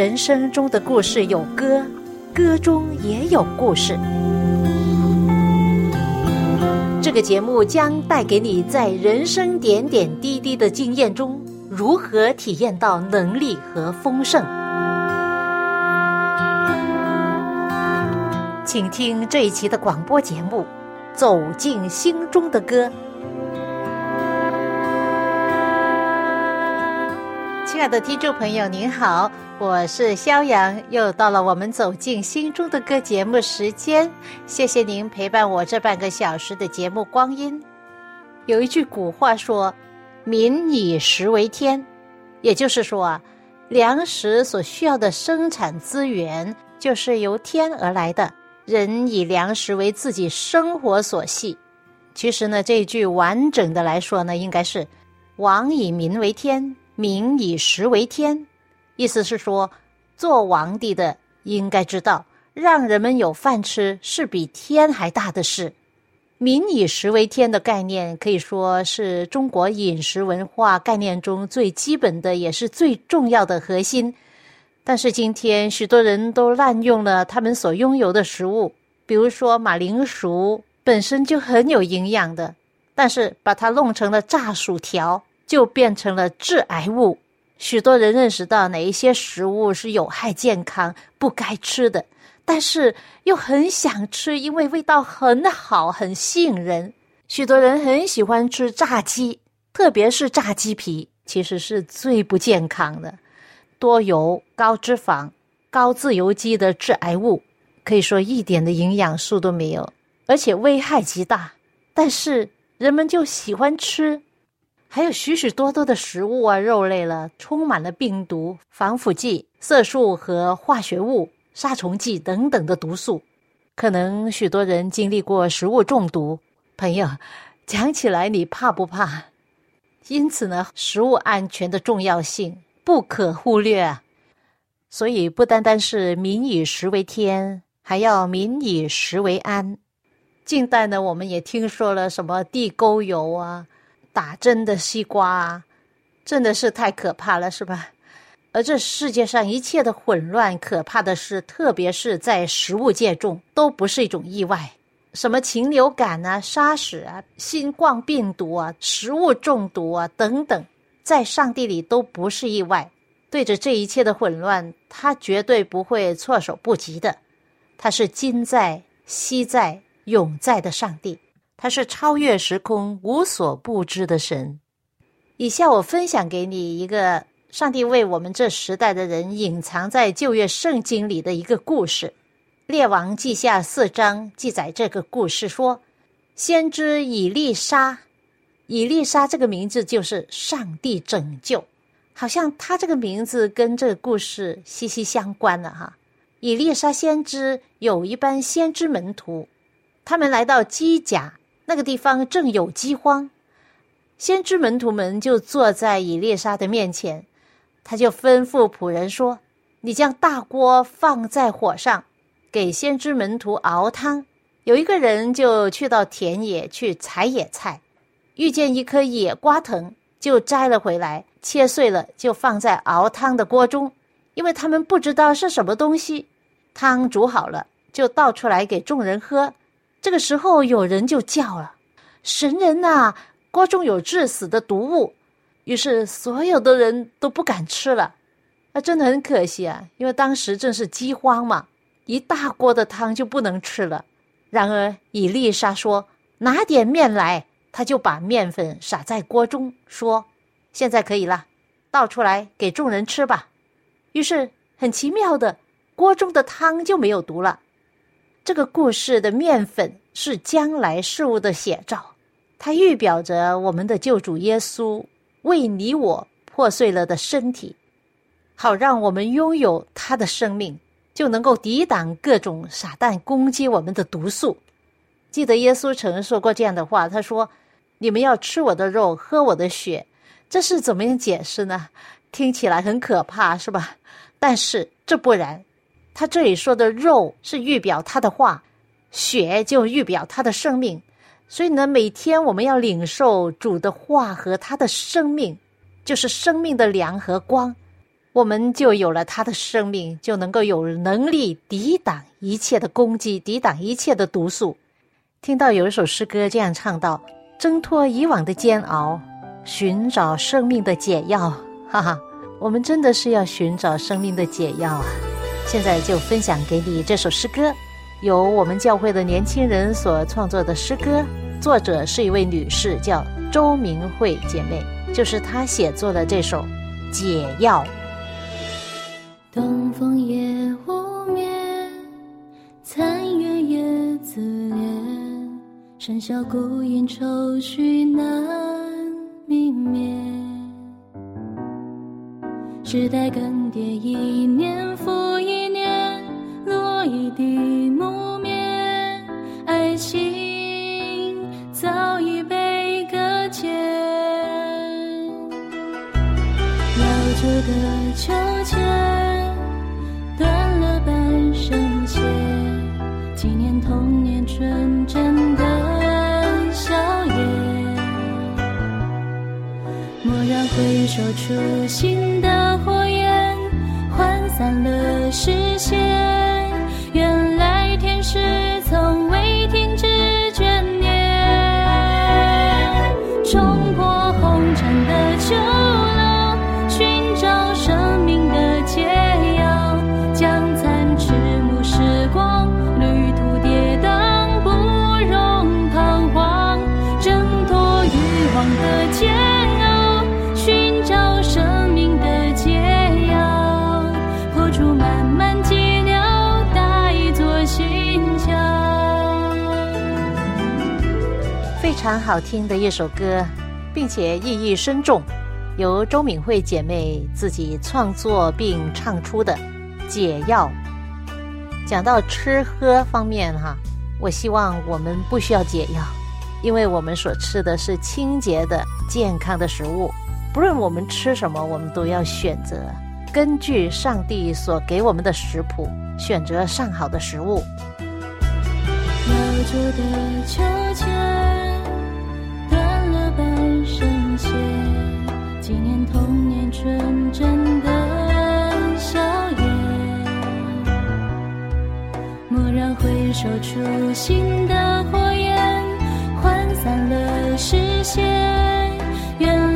人生中的故事有歌，歌中也有故事。这个节目将带给你在人生点点滴滴的经验中，如何体验到能力和丰盛。请听这一期的广播节目《走进心中的歌》。亲爱的听众朋友，您好，我是肖阳，又到了我们走进心中的歌节目时间。谢谢您陪伴我这半个小时的节目光阴。有一句古话说：“民以食为天”，也就是说啊，粮食所需要的生产资源就是由天而来的，人以粮食为自己生活所系。其实呢，这一句完整的来说呢，应该是“王以民为天”。民以食为天，意思是说，做皇帝的应该知道，让人们有饭吃是比天还大的事。民以食为天的概念，可以说是中国饮食文化概念中最基本的，也是最重要的核心。但是今天，许多人都滥用了他们所拥有的食物，比如说马铃薯本身就很有营养的，但是把它弄成了炸薯条。就变成了致癌物。许多人认识到哪一些食物是有害健康、不该吃的，但是又很想吃，因为味道很好、很吸引人。许多人很喜欢吃炸鸡，特别是炸鸡皮，其实是最不健康的，多油、高脂肪、高自由基的致癌物，可以说一点的营养素都没有，而且危害极大。但是人们就喜欢吃。还有许许多多的食物啊，肉类了，充满了病毒、防腐剂、色素和化学物、杀虫剂等等的毒素。可能许多人经历过食物中毒，朋友讲起来你怕不怕？因此呢，食物安全的重要性不可忽略啊。所以不单单是民以食为天，还要民以食为安。近代呢，我们也听说了什么地沟油啊。打针的西瓜啊，真的是太可怕了，是吧？而这世界上一切的混乱、可怕的事，特别是在食物界中，都不是一种意外。什么禽流感啊、沙士啊、新冠病毒啊、食物中毒啊等等，在上帝里都不是意外。对着这一切的混乱，他绝对不会措手不及的。他是今在、昔在、永在的上帝。他是超越时空、无所不知的神。以下我分享给你一个上帝为我们这时代的人隐藏在旧约圣经里的一个故事，《列王记下》四章记载这个故事说，先知以利沙，以利沙这个名字就是上帝拯救，好像他这个名字跟这个故事息息相关了哈。以利沙先知有一班先知门徒，他们来到基甲。那个地方正有饥荒，先知门徒们就坐在以列莎的面前，他就吩咐仆人说：“你将大锅放在火上，给先知门徒熬汤。”有一个人就去到田野去采野菜，遇见一颗野瓜藤，就摘了回来，切碎了就放在熬汤的锅中，因为他们不知道是什么东西。汤煮好了，就倒出来给众人喝。这个时候，有人就叫了：“神人呐，锅中有致死的毒物！”于是，所有的人都不敢吃了。那真的很可惜啊，因为当时正是饥荒嘛，一大锅的汤就不能吃了。然而，以丽莎说：“拿点面来。”他就把面粉撒在锅中，说：“现在可以了，倒出来给众人吃吧。”于是，很奇妙的，锅中的汤就没有毒了。这个故事的面粉是将来事物的写照，它预表着我们的救主耶稣为你我破碎了的身体，好让我们拥有他的生命，就能够抵挡各种撒旦攻击我们的毒素。记得耶稣曾说过这样的话，他说：“你们要吃我的肉，喝我的血。”这是怎么样解释呢？听起来很可怕，是吧？但是这不然。他这里说的肉是预表他的话，血就预表他的生命，所以呢，每天我们要领受主的话和他的生命，就是生命的粮和光。我们就有了他的生命，就能够有能力抵挡一切的攻击，抵挡一切的毒素。听到有一首诗歌这样唱道：“挣脱以往的煎熬，寻找生命的解药。”哈哈，我们真的是要寻找生命的解药啊！现在就分享给你这首诗歌，由我们教会的年轻人所创作的诗歌，作者是一位女士，叫周明慧姐妹，就是她写作的这首《解药》。东风也无眠，残月也自怜。笙箫孤影，愁绪难泯灭。时代更迭，一年纯真的笑颜，蓦然。回首初心的火焰，涣散了视线。常好听的一首歌，并且意义深重，由周敏慧姐妹自己创作并唱出的《解药》。讲到吃喝方面哈，我希望我们不需要解药，因为我们所吃的是清洁的、健康的食物。不论我们吃什么，我们都要选择根据上帝所给我们的食谱，选择上好的食物。的秋千。童年纯真的笑颜，蓦然回首，初心的火焰涣散了视线，原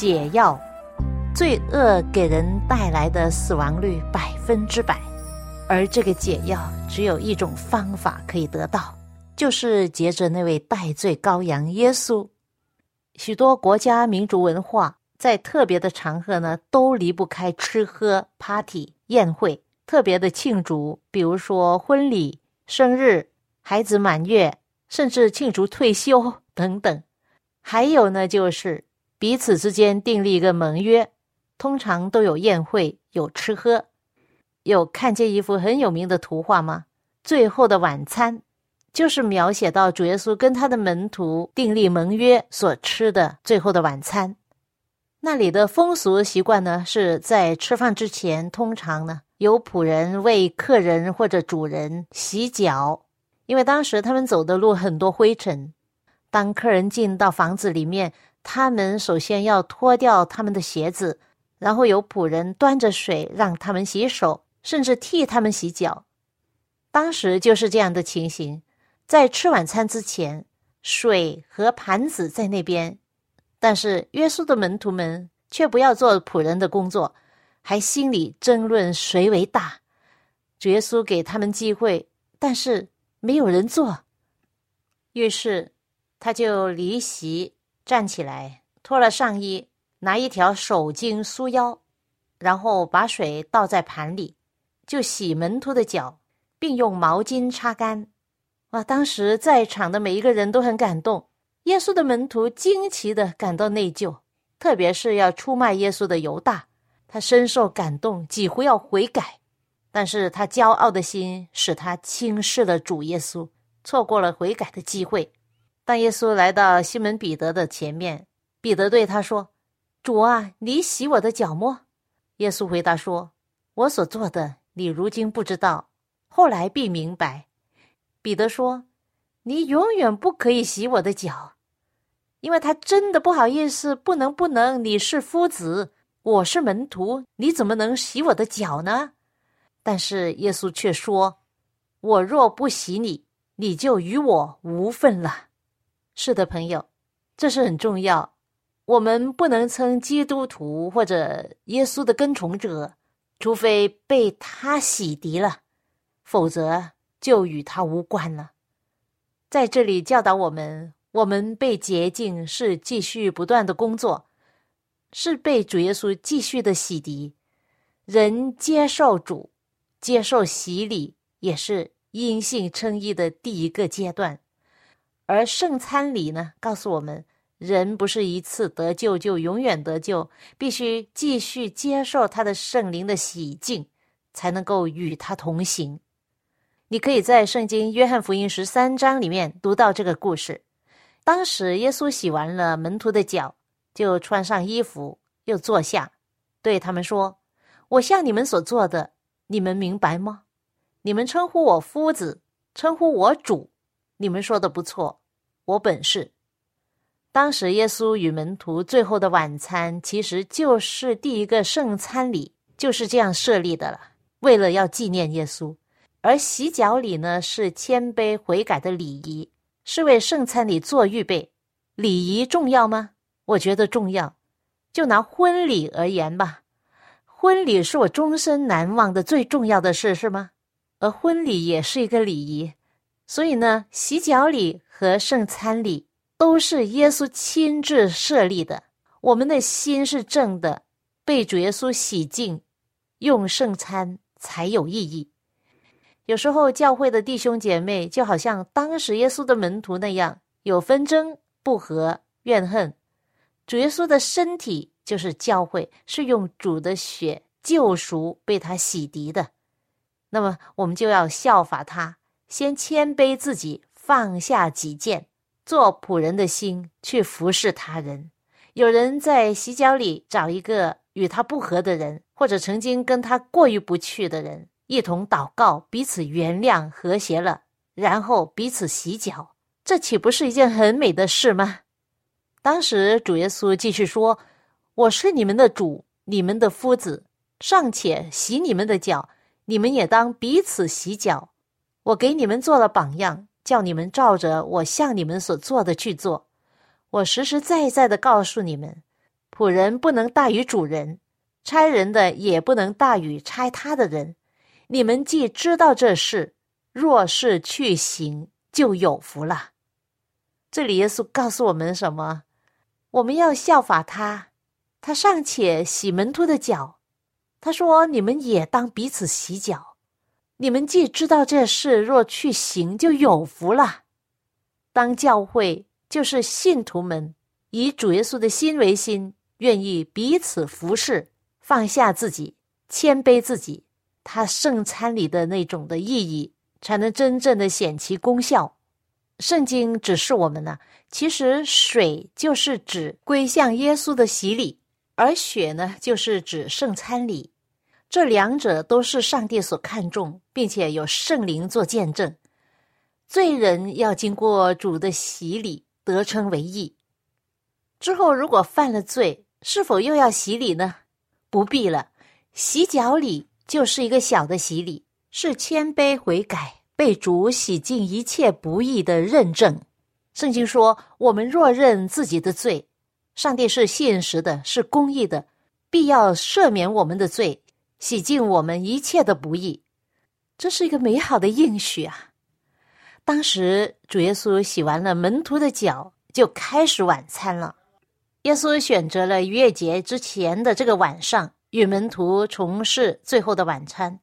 解药，罪恶给人带来的死亡率百分之百，而这个解药只有一种方法可以得到，就是结着那位代罪羔羊耶稣。许多国家民族文化在特别的场合呢，都离不开吃喝、party、宴会，特别的庆祝，比如说婚礼、生日、孩子满月，甚至庆祝退休等等。还有呢，就是。彼此之间订立一个盟约，通常都有宴会，有吃喝。有看见一幅很有名的图画吗？最后的晚餐，就是描写到主耶稣跟他的门徒订立盟约所吃的最后的晚餐。那里的风俗习惯呢，是在吃饭之前，通常呢有仆人为客人或者主人洗脚，因为当时他们走的路很多灰尘。当客人进到房子里面。他们首先要脱掉他们的鞋子，然后有仆人端着水让他们洗手，甚至替他们洗脚。当时就是这样的情形，在吃晚餐之前，水和盘子在那边，但是耶稣的门徒们却不要做仆人的工作，还心里争论谁为大。主耶稣给他们机会，但是没有人做。于是他就离席站起来，脱了上衣，拿一条手巾束腰，然后把水倒在盘里，就洗门徒的脚。并用毛巾擦干。哇！当时在场的每一个人都很感动。耶稣的门徒惊奇的感到内疚，特别是要出卖耶稣的犹大，他深受感动，几乎要悔改。但是他骄傲的心使他轻视了主耶稣，错过了悔改的机会。当耶稣来到西门彼得的前面，彼得对他说：“主啊，你洗我的脚么？”耶稣回答说：“我所做的，你如今不知道。”后来必明白，彼得说：“你永远不可以洗我的脚，因为他真的不好意思，不能不能。你是夫子，我是门徒，你怎么能洗我的脚呢？”但是耶稣却说：“我若不洗你，你就与我无份了。”是的，朋友，这是很重要。我们不能称基督徒或者耶稣的跟从者，除非被他洗涤了。否则就与他无关了。在这里教导我们：我们被洁净是继续不断的工作，是被主耶稣继续的洗涤。人接受主、接受洗礼，也是因信称义的第一个阶段。而圣餐礼呢，告诉我们：人不是一次得救就永远得救，必须继续接受他的圣灵的洗净，才能够与他同行。你可以在圣经约翰福音十三章里面读到这个故事。当时耶稣洗完了门徒的脚，就穿上衣服，又坐下，对他们说：“我向你们所做的，你们明白吗？你们称呼我夫子，称呼我主，你们说的不错。我本是。当时耶稣与门徒最后的晚餐，其实就是第一个圣餐礼，就是这样设立的了，为了要纪念耶稣。”而洗脚礼呢，是谦卑悔改的礼仪，是为圣餐礼做预备。礼仪重要吗？我觉得重要。就拿婚礼而言吧，婚礼是我终身难忘的最重要的事，是吗？而婚礼也是一个礼仪，所以呢，洗脚礼和圣餐礼都是耶稣亲自设立的。我们的心是正的，被主耶稣洗净，用圣餐才有意义。有时候，教会的弟兄姐妹就好像当时耶稣的门徒那样，有纷争、不和、怨恨。主耶稣的身体就是教会，是用主的血救赎，被他洗涤的。那么，我们就要效法他，先谦卑自己，放下己见，做仆人的心去服侍他人。有人在洗脚里找一个与他不和的人，或者曾经跟他过意不去的人。一同祷告，彼此原谅，和谐了，然后彼此洗脚，这岂不是一件很美的事吗？当时主耶稣继续说：“我是你们的主，你们的夫子，尚且洗你们的脚，你们也当彼此洗脚。我给你们做了榜样，叫你们照着我向你们所做的去做。我实实在在的告诉你们，仆人不能大于主人，差人的也不能大于差他的人。”你们既知道这事，若是去行，就有福了。这里耶稣告诉我们什么？我们要效法他。他尚且洗门徒的脚，他说：“你们也当彼此洗脚。”你们既知道这事，若去行，就有福了。当教会就是信徒们以主耶稣的心为心，愿意彼此服侍，放下自己，谦卑自己。他圣餐里的那种的意义，才能真正的显其功效。圣经指示我们呢，其实水就是指归向耶稣的洗礼，而血呢，就是指圣餐礼。这两者都是上帝所看重，并且有圣灵做见证。罪人要经过主的洗礼，得称为义。之后如果犯了罪，是否又要洗礼呢？不必了。洗脚礼就是一个小的洗礼，是谦卑悔改，被主洗净一切不义的认证。圣经说：“我们若认自己的罪，上帝是现实的，是公义的，必要赦免我们的罪，洗净我们一切的不义。”这是一个美好的应许啊！当时主耶稣洗完了门徒的脚，就开始晚餐了。耶稣选择了逾越节之前的这个晚上，与门徒从事最后的晚餐，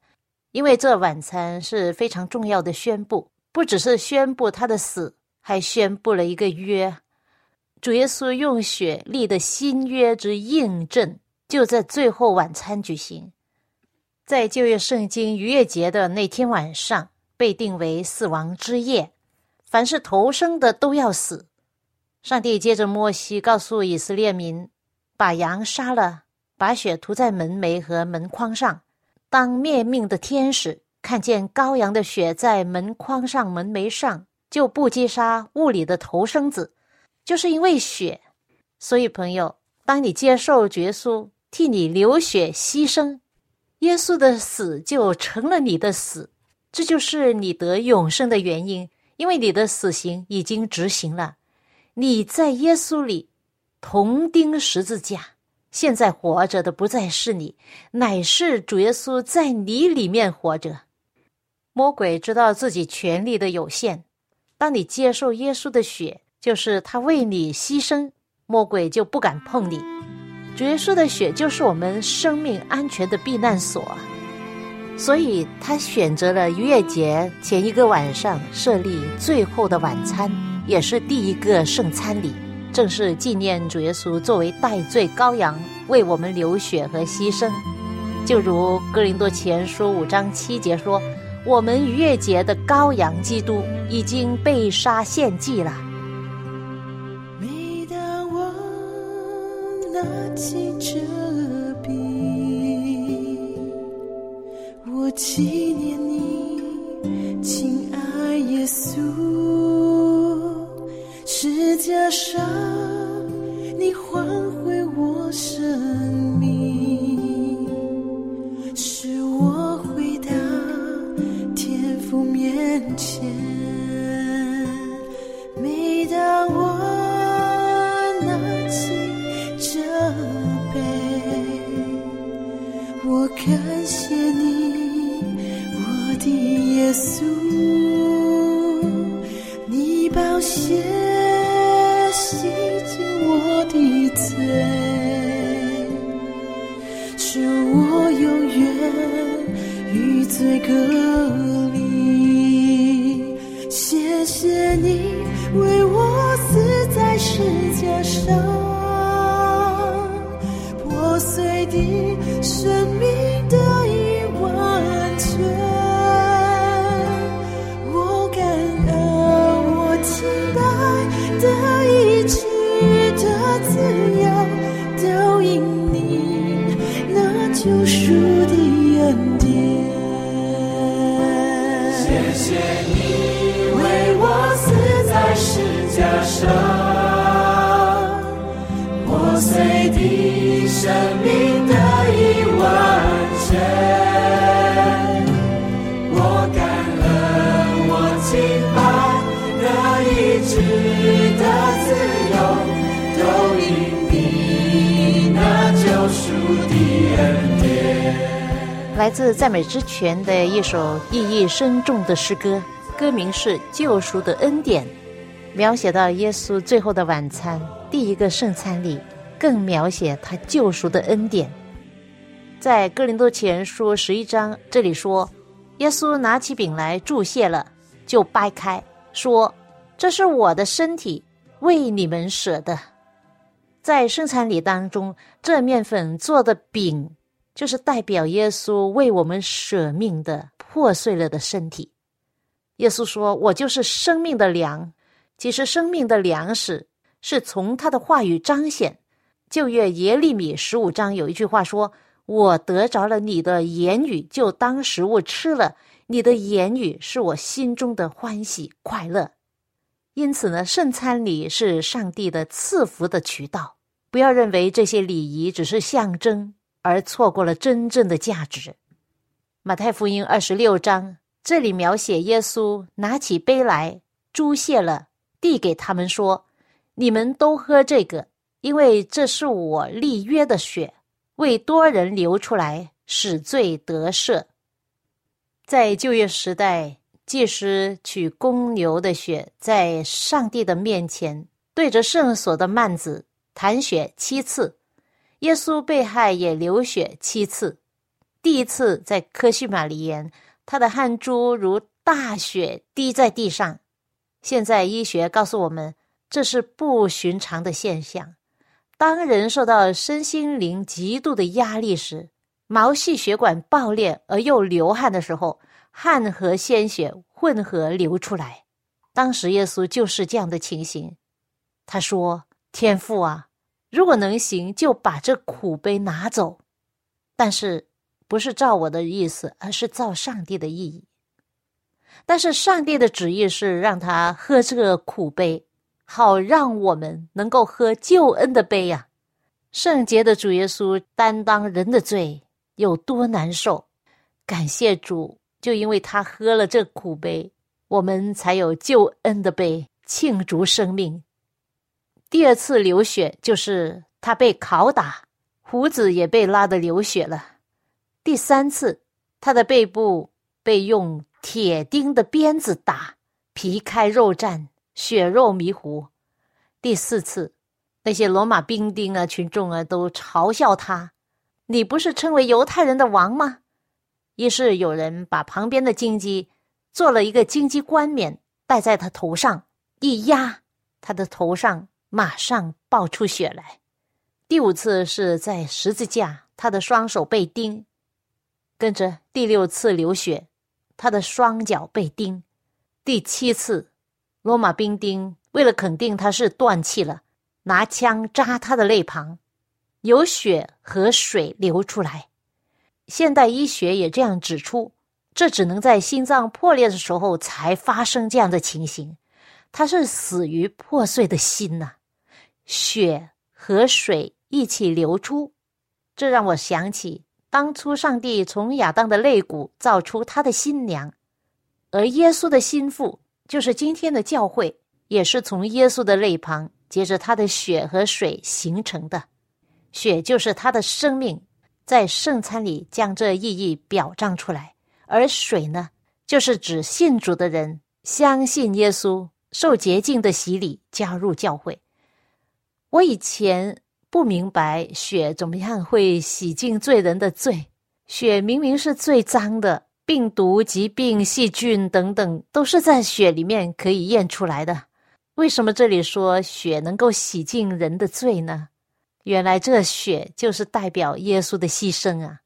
因为这晚餐是非常重要的宣布，不只是宣布他的死。还宣布了一个约，主耶稣用血立的新约之印证，就在最后晚餐举行，在旧约圣经逾越节的那天晚上，被定为死亡之夜，凡是投生的都要死。上帝接着摩西告诉以色列民，把羊杀了，把血涂在门楣和门框上，当灭命的天使看见羔羊的血在门框上、门楣上。就不击杀物理的头生子，就是因为血。所以，朋友，当你接受耶稣替你流血牺牲，耶稣的死就成了你的死，这就是你得永生的原因。因为你的死刑已经执行了，你在耶稣里同钉十字架。现在活着的不再是你，乃是主耶稣在你里面活着。魔鬼知道自己权力的有限。当你接受耶稣的血，就是他为你牺牲，魔鬼就不敢碰你。主耶稣的血就是我们生命安全的避难所，所以他选择了逾越节前一个晚上设立最后的晚餐，也是第一个圣餐礼，正是纪念主耶稣作为代罪羔羊为我们流血和牺牲。就如哥林多前书五章七节说。我们逾越节的羔羊基督已经被杀献祭了。拿的罪，使我永远与罪隔离。谢谢你为我死在十架上，破碎的生命来自赞美之泉的一首意义深重的诗歌，歌名是《救赎的恩典》。描写到耶稣最后的晚餐，第一个圣餐里，更描写他救赎的恩典。在哥林多前书十一章这里说，耶稣拿起饼来祝谢了，就掰开，说：“这是我的身体，为你们舍的。”在圣餐礼当中，这面粉做的饼，就是代表耶稣为我们舍命的破碎了的身体。耶稣说：“我就是生命的粮。”其实，生命的粮食是从他的话语彰显。旧约耶利米十五章有一句话说：“我得着了你的言语，就当食物吃了。你的言语是我心中的欢喜快乐。”因此呢，圣餐礼是上帝的赐福的渠道。不要认为这些礼仪只是象征，而错过了真正的价值。马太福音二十六章这里描写耶稣拿起杯来，注谢了，递给他们说：“你们都喝这个，因为这是我立约的血，为多人流出来，使罪得赦。”在旧约时代，祭司取公牛的血，在上帝的面前对着圣所的幔子弹血七次。耶稣被害也流血七次。第一次在科西玛里园，他的汗珠如大雪滴在地上。现在医学告诉我们，这是不寻常的现象。当人受到身心灵极度的压力时，毛细血管爆裂而又流汗的时候，汗和鲜血混合流出来。当时耶稣就是这样的情形。他说：“天父啊，如果能行，就把这苦杯拿走。但是不是照我的意思，而是照上帝的意义。但是上帝的旨意是让他喝这个苦杯，好让我们能够喝救恩的杯呀。圣洁的主耶稣担当人的罪。”有多难受？感谢主，就因为他喝了这苦杯，我们才有救恩的杯，庆祝生命。第二次流血就是他被拷打，胡子也被拉得流血了。第三次，他的背部被用铁钉的鞭子打，皮开肉绽，血肉迷糊。第四次，那些罗马兵丁啊、群众啊，都嘲笑他。你不是称为犹太人的王吗？于是有人把旁边的荆棘做了一个荆棘冠冕戴在他头上，一压，他的头上马上爆出血来。第五次是在十字架，他的双手被钉，跟着第六次流血，他的双脚被钉。第七次，罗马兵丁为了肯定他是断气了，拿枪扎他的肋旁。有血和水流出来，现代医学也这样指出，这只能在心脏破裂的时候才发生这样的情形。他是死于破碎的心呐，血和水一起流出，这让我想起当初上帝从亚当的肋骨造出他的新娘，而耶稣的心腹就是今天的教会，也是从耶稣的肋旁接着他的血和水形成的。血就是他的生命，在圣餐里将这意义表彰出来；而水呢，就是指信主的人相信耶稣，受洁净的洗礼，加入教会。我以前不明白血怎么样会洗净罪人的罪，血明明是最脏的，病毒、疾病、细菌等等都是在血里面可以验出来的，为什么这里说血能够洗净人的罪呢？原来这血就是代表耶稣的牺牲啊！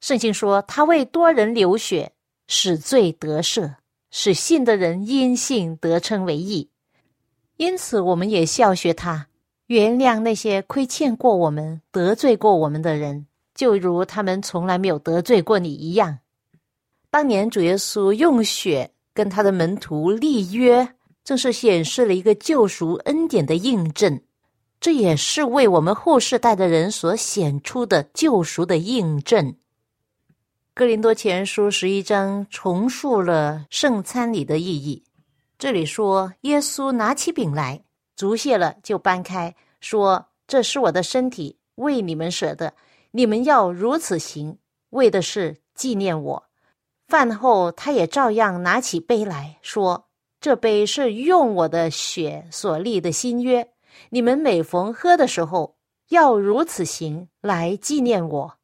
圣经说他为多人流血，使罪得赦，使信的人因信得称为义。因此，我们也效学他，原谅那些亏欠过我们、得罪过我们的人，就如他们从来没有得罪过你一样。当年主耶稣用血跟他的门徒立约，正是显示了一个救赎恩典的印证。这也是为我们后世代的人所显出的救赎的印证。哥林多前书十一章重述了圣餐礼的意义。这里说，耶稣拿起饼来，足谢了，就搬开，说：“这是我的身体，为你们舍的，你们要如此行，为的是纪念我。”饭后，他也照样拿起杯来说：“这杯是用我的血所立的新约。”你们每逢喝的时候，要如此行来纪念我。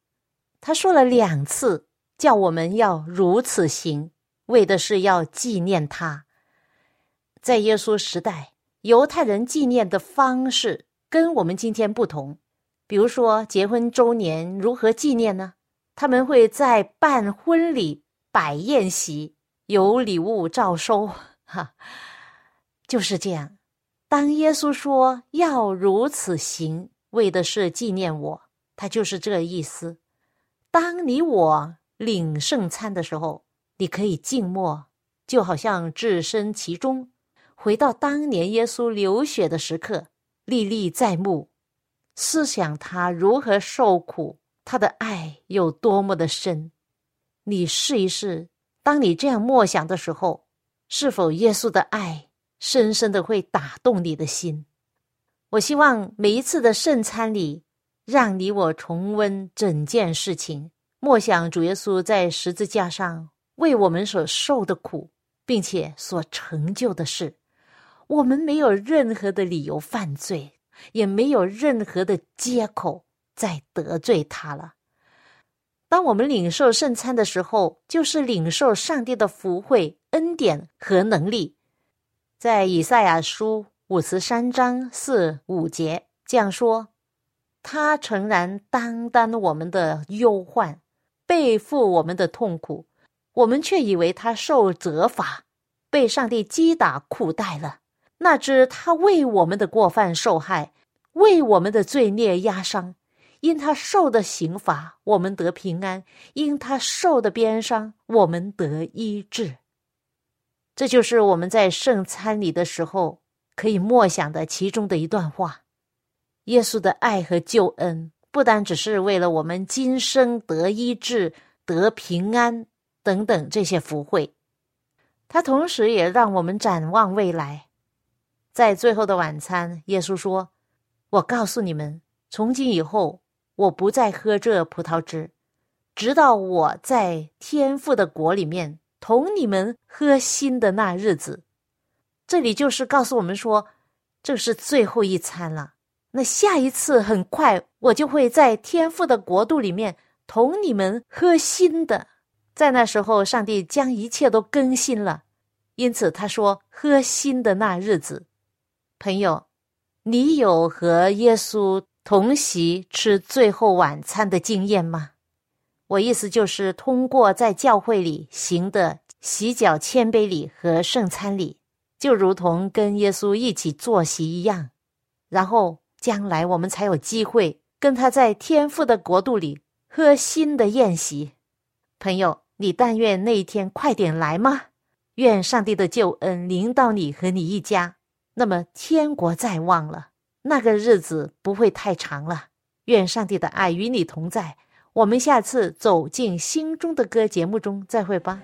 他说了两次，叫我们要如此行，为的是要纪念他。在耶稣时代，犹太人纪念的方式跟我们今天不同。比如说，结婚周年如何纪念呢？他们会在办婚礼、摆宴席，有礼物照收，哈，就是这样。当耶稣说要如此行，为的是纪念我，他就是这个意思。当你我领圣餐的时候，你可以静默，就好像置身其中，回到当年耶稣流血的时刻，历历在目，思想他如何受苦，他的爱有多么的深。你试一试，当你这样默想的时候，是否耶稣的爱深深的会打动你的心？我希望每一次的圣餐里，让你我重温整件事情，默想主耶稣在十字架上为我们所受的苦，并且所成就的事。我们没有任何的理由犯罪，也没有任何的借口再得罪他了。当我们领受圣餐的时候，就是领受上帝的福惠、恩典和能力。在以赛亚书五十三章四五节这样说：“他诚然担当我们的忧患，背负我们的痛苦，我们却以为他受责罚，被上帝击打苦待了。那知他为我们的过犯受害，为我们的罪孽压伤。”因他受的刑罚，我们得平安；因他受的鞭伤，我们得医治。这就是我们在圣餐里的时候可以默想的其中的一段话。耶稣的爱和救恩，不单只是为了我们今生得医治、得平安等等这些福惠，他同时也让我们展望未来。在最后的晚餐，耶稣说：“我告诉你们，从今以后。”我不再喝这葡萄汁，直到我在天父的国里面同你们喝新的那日子。这里就是告诉我们说，这是最后一餐了。那下一次很快，我就会在天父的国度里面同你们喝新的。在那时候，上帝将一切都更新了，因此他说：“喝新的那日子。”朋友，你有和耶稣？同席吃最后晚餐的经验吗？我意思就是通过在教会里行的洗脚、谦卑礼和圣餐礼，就如同跟耶稣一起坐席一样。然后将来我们才有机会跟他在天父的国度里喝新的宴席。朋友，你但愿那一天快点来吗？愿上帝的救恩临到你和你一家，那么天国在望了。那个日子不会太长了。愿上帝的爱与你同在。我们下次走进心中的歌节目中再会吧。